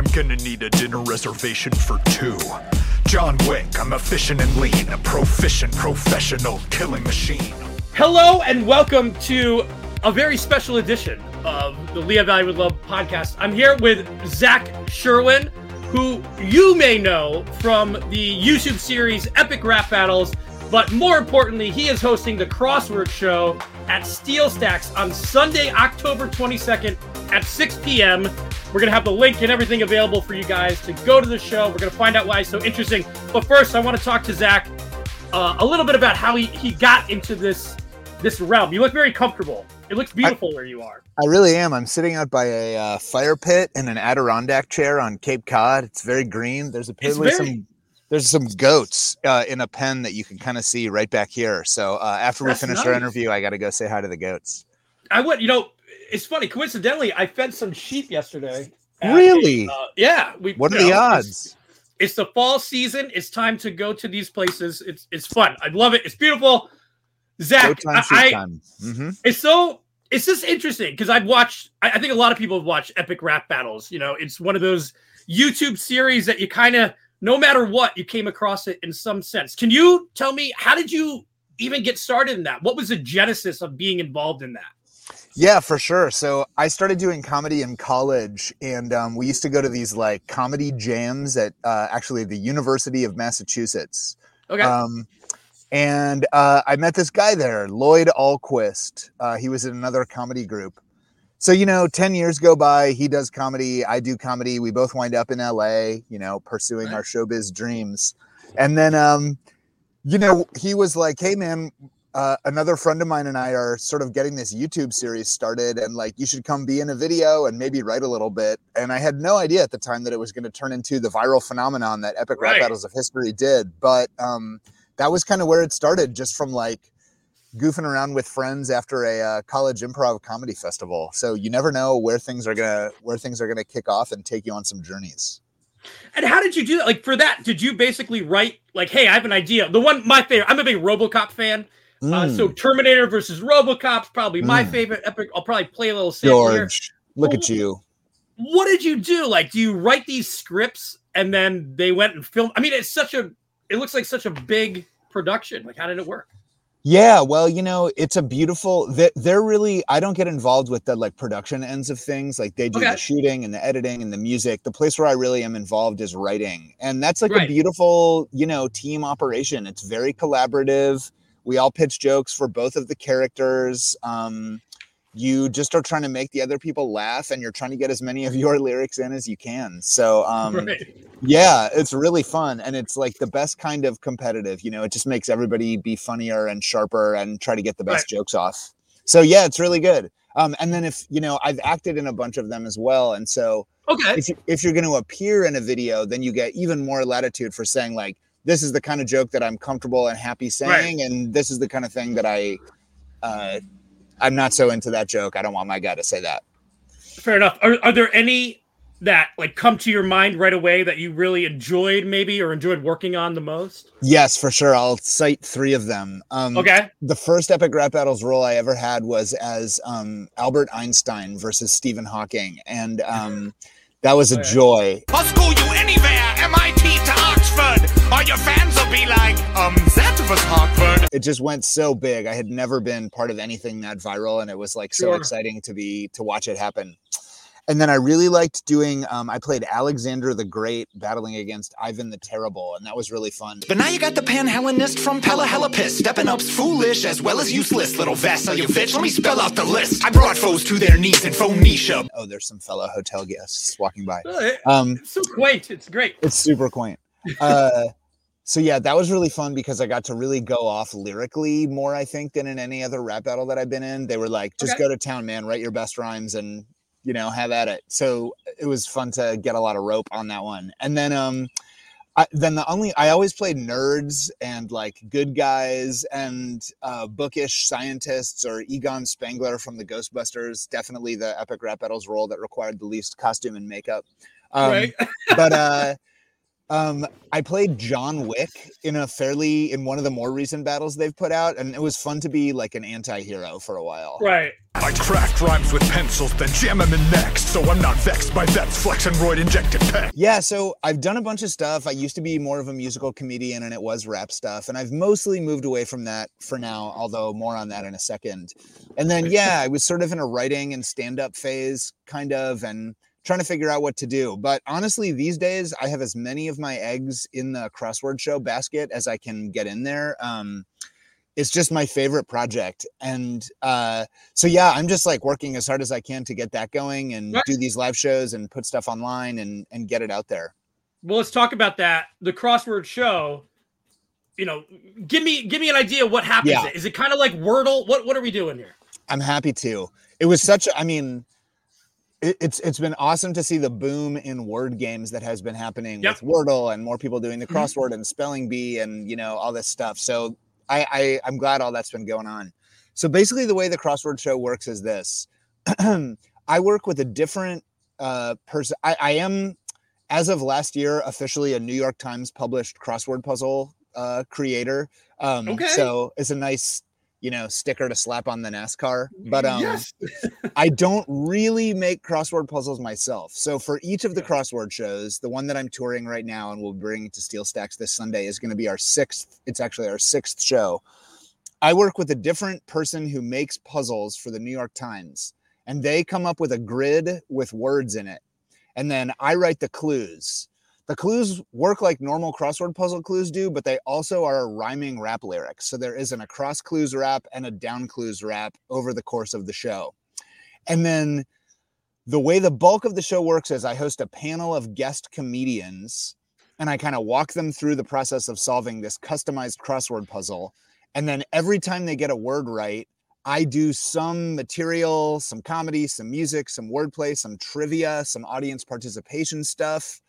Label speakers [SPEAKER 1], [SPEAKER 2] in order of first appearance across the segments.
[SPEAKER 1] I'm gonna need a dinner reservation for two. John Wick, I'm efficient and lean, a proficient professional killing machine.
[SPEAKER 2] Hello and welcome to a very special edition of the Lehigh Valley with Love podcast. I'm here with Zach Sherwin, who you may know from the YouTube series Epic Rap Battles, but more importantly, he is hosting the Crossword Show at Steel Stacks on Sunday, October 22nd at 6 p.m. We're going to have the link and everything available for you guys to go to the show. We're going to find out why it's so interesting. But first, I want to talk to Zach uh, a little bit about how he, he got into this this realm. You look very comfortable. It looks beautiful
[SPEAKER 3] I,
[SPEAKER 2] where you are.
[SPEAKER 3] I really am. I'm sitting out by a uh, fire pit in an Adirondack chair on Cape Cod. It's very green. There's apparently very... some there's some goats uh, in a pen that you can kind of see right back here. So uh, after That's we finish nice. our interview, I got to go say hi to the goats.
[SPEAKER 2] I would, you know, it's funny. Coincidentally, I fed some sheep yesterday.
[SPEAKER 3] Really?
[SPEAKER 2] A, uh, yeah.
[SPEAKER 3] We, what are the know, odds?
[SPEAKER 2] It's, it's, the fall season. It's time to go to these places. It's it's fun. I love it. It's beautiful. Zach, time, I, mm-hmm. it's so it's just interesting because I've watched. I, I think a lot of people have watched epic rap battles. You know, it's one of those YouTube series that you kind of, no matter what, you came across it in some sense. Can you tell me how did you even get started in that? What was the genesis of being involved in that?
[SPEAKER 3] Yeah, for sure. So I started doing comedy in college, and um, we used to go to these like comedy jams at uh, actually the University of Massachusetts.
[SPEAKER 2] Okay. Um,
[SPEAKER 3] and uh, I met this guy there, Lloyd Ahlquist. Uh, he was in another comedy group. So, you know, 10 years go by, he does comedy, I do comedy. We both wind up in LA, you know, pursuing right. our showbiz dreams. And then, um, you know, he was like, hey, man, uh, another friend of mine and I are sort of getting this YouTube series started, and like you should come be in a video and maybe write a little bit. And I had no idea at the time that it was going to turn into the viral phenomenon that Epic right. Rap Battles of History did. But um, that was kind of where it started, just from like goofing around with friends after a uh, college improv comedy festival. So you never know where things are gonna where things are gonna kick off and take you on some journeys.
[SPEAKER 2] And how did you do that? Like for that, did you basically write like, "Hey, I have an idea." The one, my favorite. I'm a big RoboCop fan. Mm. Uh, so mm. Terminator versus RoboCop's probably my mm. favorite epic. I'll probably play a little
[SPEAKER 3] George, here. look well, at you.
[SPEAKER 2] What did you do? Like, do you write these scripts and then they went and filmed? I mean, it's such a. It looks like such a big production. Like, how did it work?
[SPEAKER 3] Yeah, well, you know, it's a beautiful. They're really. I don't get involved with the like production ends of things. Like they do okay. the shooting and the editing and the music. The place where I really am involved is writing, and that's like right. a beautiful, you know, team operation. It's very collaborative we all pitch jokes for both of the characters. Um, you just are trying to make the other people laugh and you're trying to get as many of your lyrics in as you can. So, um, right. yeah, it's really fun. And it's like the best kind of competitive, you know, it just makes everybody be funnier and sharper and try to get the best right. jokes off. So, yeah, it's really good. Um, and then if, you know, I've acted in a bunch of them as well. And so,
[SPEAKER 2] okay,
[SPEAKER 3] if, you, if you're going to appear in a video, then you get even more latitude for saying, like, this is the kind of joke that I'm comfortable and happy saying, right. and this is the kind of thing that I, uh, I'm not so into that joke. I don't want my guy to say that.
[SPEAKER 2] Fair enough. Are, are there any that like come to your mind right away that you really enjoyed maybe or enjoyed working on the most?
[SPEAKER 3] Yes, for sure. I'll cite three of them. Um,
[SPEAKER 2] okay.
[SPEAKER 3] The first Epic Rap Battles role I ever had was as um, Albert Einstein versus Stephen Hawking, and um, that was a joy.
[SPEAKER 4] I'll school you anywhere, MIT to Oxford. All your fans will be like, um, that was Harvard.
[SPEAKER 3] It just went so big. I had never been part of anything that viral, and it was like so exciting to be to watch it happen. And then I really liked doing. Um, I played Alexander the Great battling against Ivan the Terrible, and that was really fun.
[SPEAKER 4] But now you got the Panhellenist from Pelahellipus, stepping up's foolish as well as useless. Little Vassilievich, let me spell out the list. I brought foes to their knees in Phoenicia.
[SPEAKER 3] Oh, there's some fellow hotel guests walking by.
[SPEAKER 2] Um, it's so quaint. It's great.
[SPEAKER 3] It's super quaint. Uh, so yeah, that was really fun because I got to really go off lyrically more, I think, than in any other rap battle that I've been in. They were like, just okay. go to town, man, write your best rhymes and you know, have at it. So it was fun to get a lot of rope on that one. And then um I, then the only I always played nerds and like good guys and uh, bookish scientists or Egon Spengler from the Ghostbusters. Definitely the epic rap battles role that required the least costume and makeup. Um, right. but uh, Um, I played John Wick in a fairly in one of the more recent battles they've put out, and it was fun to be like an anti-hero for a while.
[SPEAKER 2] Right.
[SPEAKER 1] I craft rhymes with pencils, then jam them in next, so I'm not vexed by Vets flex and roid injected pen.
[SPEAKER 3] Yeah, so I've done a bunch of stuff. I used to be more of a musical comedian, and it was rap stuff, and I've mostly moved away from that for now. Although more on that in a second. And then yeah, I was sort of in a writing and stand-up phase, kind of, and trying to figure out what to do. But honestly, these days I have as many of my eggs in the crossword show basket as I can get in there. Um, it's just my favorite project. And uh, so, yeah, I'm just like working as hard as I can to get that going and
[SPEAKER 2] Right.
[SPEAKER 3] do these live shows and put stuff online and, and get it out there.
[SPEAKER 2] Well, let's talk about that. The crossword show. You know, give me give me an idea what happens.
[SPEAKER 3] Yeah.
[SPEAKER 2] Is it kind of like Wordle? What what are we doing here?
[SPEAKER 3] I'm happy to. It was such. a- I mean, it, it's it's been awesome to see the boom in word games that has been happening
[SPEAKER 2] Yep.
[SPEAKER 3] with Wordle and more people doing the
[SPEAKER 2] Mhm.
[SPEAKER 3] crossword and spelling bee and you know all this stuff. So I, I I'm glad all that's been going on. So basically, the way the crossword show works is this: I work with a different uh, person. I, I am, as of last year, officially a New York Times published crossword puzzle uh, creator. Um,
[SPEAKER 2] Okay.
[SPEAKER 3] So it's a nice, you know, sticker to slap on the NASCAR. But um,
[SPEAKER 2] yes.
[SPEAKER 3] I don't really make crossword puzzles myself. So for each of the crossword shows, the one that I'm touring right now and we'll bring to Steel Stacks this Sunday is going to be our sixth. It's actually our sixth show. I work with a different person who makes puzzles for the New York Times, and they come up with a grid with words in it. And then I write the clues. The clues work like normal crossword puzzle clues do, but they also are a rhyming rap lyrics. So there is an across clues rap and a down clues rap over the course of the show. And then the way the bulk of the show works is I host a panel of guest comedians and I kind of walk them through the process of solving this customized crossword puzzle. And then every time they get a word right, I do some material, some comedy, some music, some wordplay, some trivia, some audience participation stuff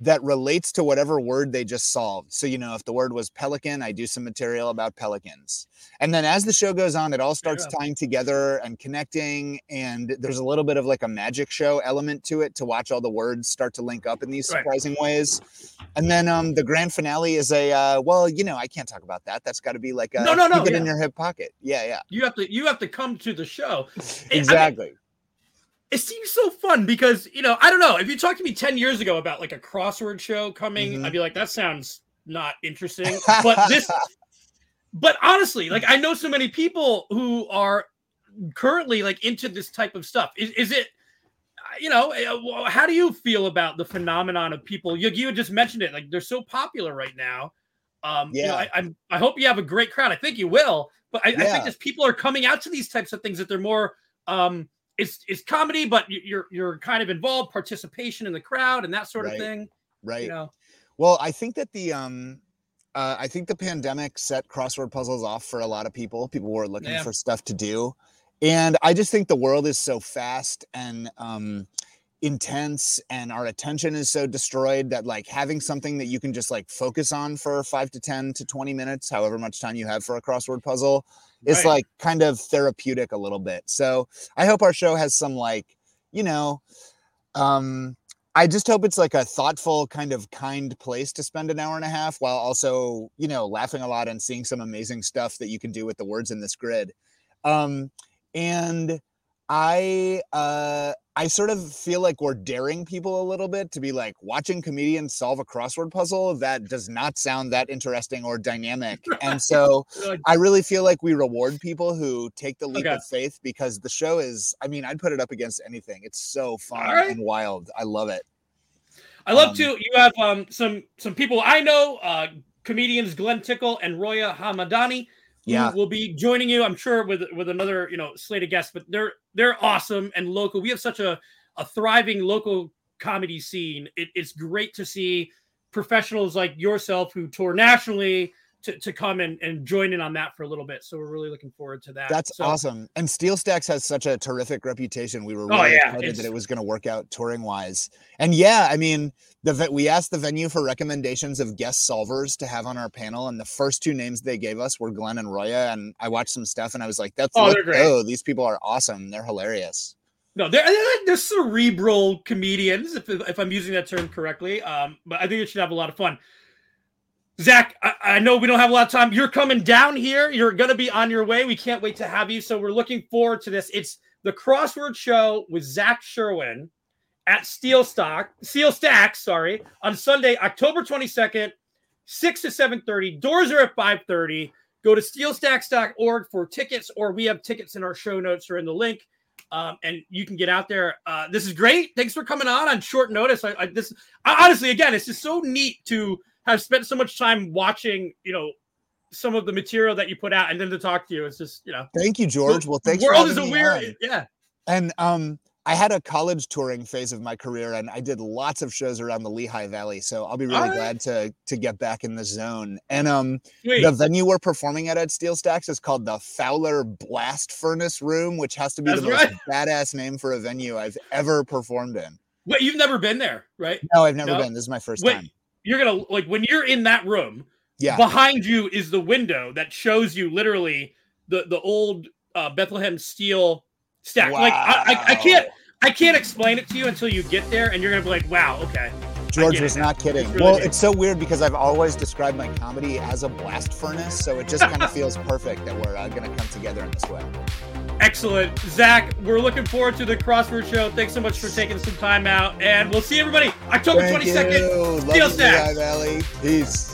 [SPEAKER 3] that relates to whatever word they just solved. So, you know, if the word was pelican, I do some material about pelicans. And then as the show goes on, it all starts
[SPEAKER 2] Yeah.
[SPEAKER 3] tying together and connecting. And there's a little bit of like a magic show element to it to watch all the words start to link up in these
[SPEAKER 2] Right.
[SPEAKER 3] surprising ways. And then um, the grand finale is a, uh, well, you know, I can't talk about that. That's got to be like a
[SPEAKER 2] No, no, no,
[SPEAKER 3] keep it in your hip pocket. Yeah, yeah.
[SPEAKER 2] You have to you have to come to the show. I mean,
[SPEAKER 3] Exactly.
[SPEAKER 2] It seems so fun because you know I don't know if you talked to me ten years ago about like a crossword show coming,
[SPEAKER 3] Mhm.
[SPEAKER 2] I'd be like that sounds not interesting. But this, but honestly, like I know so many people who are currently like into this type of stuff. Is is it? You know, uh, how do you feel about the phenomenon of people? You, you just mentioned it, like they're so popular right now. Um, you know,
[SPEAKER 3] Yeah.
[SPEAKER 2] I, I'm, I hope you have a great crowd. I think you will, but I, I think as people are coming out to these types of things, that they're more um, it's it's comedy, but you- you're you're kind of involved, participation in the crowd, and that sort of thing.
[SPEAKER 3] right.
[SPEAKER 2] You know,
[SPEAKER 3] Well, I think that the um uh, I think the pandemic set crossword puzzles off for a lot of people. People were looking
[SPEAKER 2] Yeah.
[SPEAKER 3] for stuff to do. And I just think the world is so fast and um intense and our attention is so destroyed that like having something that you can just like focus on for 5 to 10 to 20 minutes, however much time you have for a crossword puzzle, is
[SPEAKER 2] Right.
[SPEAKER 3] like kind of therapeutic a little bit. So, I hope our show has some like, you know, um I just hope it's like a thoughtful, kind of kind place to spend an hour and a half while also, you know, laughing a lot and seeing some amazing stuff that you can do with the words in this grid. Um, and I uh I sort of feel like we're daring people a little bit to be like watching comedians solve a crossword puzzle that does not sound that interesting or dynamic. And so I really feel like we reward people who take the leap
[SPEAKER 2] Okay.
[SPEAKER 3] of faith because the show is, I mean, I'd put it up against anything. It's so fun
[SPEAKER 2] right.
[SPEAKER 3] and wild. I love it.
[SPEAKER 2] I love
[SPEAKER 3] Um,
[SPEAKER 2] to. You have um some some people I know, uh, comedians Glenn Tickle and Roya Hamadani.
[SPEAKER 3] Yeah.
[SPEAKER 2] will be joining you, I'm sure, with with another you know slate of guests. But they're they're awesome and local. We have such a a thriving local comedy scene. It, it's great to see professionals like yourself who tour nationally to, to come and, and join in on that for a little bit. So we're really looking forward to that.
[SPEAKER 3] That's
[SPEAKER 2] So-
[SPEAKER 3] awesome. And Steel Stacks has such a terrific reputation. We were
[SPEAKER 2] Oh,
[SPEAKER 3] really
[SPEAKER 2] yeah,
[SPEAKER 3] excited that it was going to work out touring wise. And yeah, I mean, the we asked the venue for recommendations of guest solvers to have on our panel, and the first two names they gave us were Glenn and Roya. And I watched some stuff, and I was like, "That's
[SPEAKER 2] Oh, they're great.
[SPEAKER 3] go. These people are awesome. They're hilarious."
[SPEAKER 2] No, they're, they're cerebral comedians, if, if I'm using that term correctly. Um, but I think it should have a lot of fun. Zach, I, I, know we don't have a lot of time. You're coming down here. You're going to be on your way. We can't wait to have you. So we're looking forward to this. It's the Crossword Show with Zach Sherwin at Steel Stock, Steel Stacks, sorry, on Sunday, October 22nd, 6 to 7:30. Doors are at 5:30. Go to steelstacks.org for tickets, or we have tickets in our show notes or in the link. Um, and you can get out there. Uh, this is great. Thanks for coming on on short notice. I, I this I, honestly, again, it's just so neat to have spent so much time watching, you know, some of the material that you put out, and then to talk to you. It's just, you know.
[SPEAKER 3] Thank you, George. Well, thanks.
[SPEAKER 2] The world is a weird, on. yeah.
[SPEAKER 3] And um, I had a college touring phase of my career, and I did lots of shows around the Lehigh Valley. So I'll be really right. glad to to get back in the zone. And um, Sweet. the venue we're performing at at Steel Stacks is called the Fowler Blast Furnace Room, which has to be That's the right. most badass name for a venue I've ever performed in.
[SPEAKER 2] Wait, you've never been there, right?
[SPEAKER 3] No, I've never no? been. This is my first Wait, time.
[SPEAKER 2] You're gonna like when you're in that room. Yeah. Behind you is the window that shows you literally the the old uh, Bethlehem steel stack. Wow. Like I, I, I can't I can't explain it to you until you get there, and you're gonna be like, "Wow, okay."
[SPEAKER 3] George was not kidding. It's really well, it's so weird because I've always described my comedy as a blast furnace, so it just kind of feels perfect that we're uh, going to come together in this way.
[SPEAKER 2] Excellent. Zach, we're looking forward to the Crossword Show. Thanks so much for taking some time out, and we'll see everybody October Thank 22nd.
[SPEAKER 3] You. Steel Valley. Peace.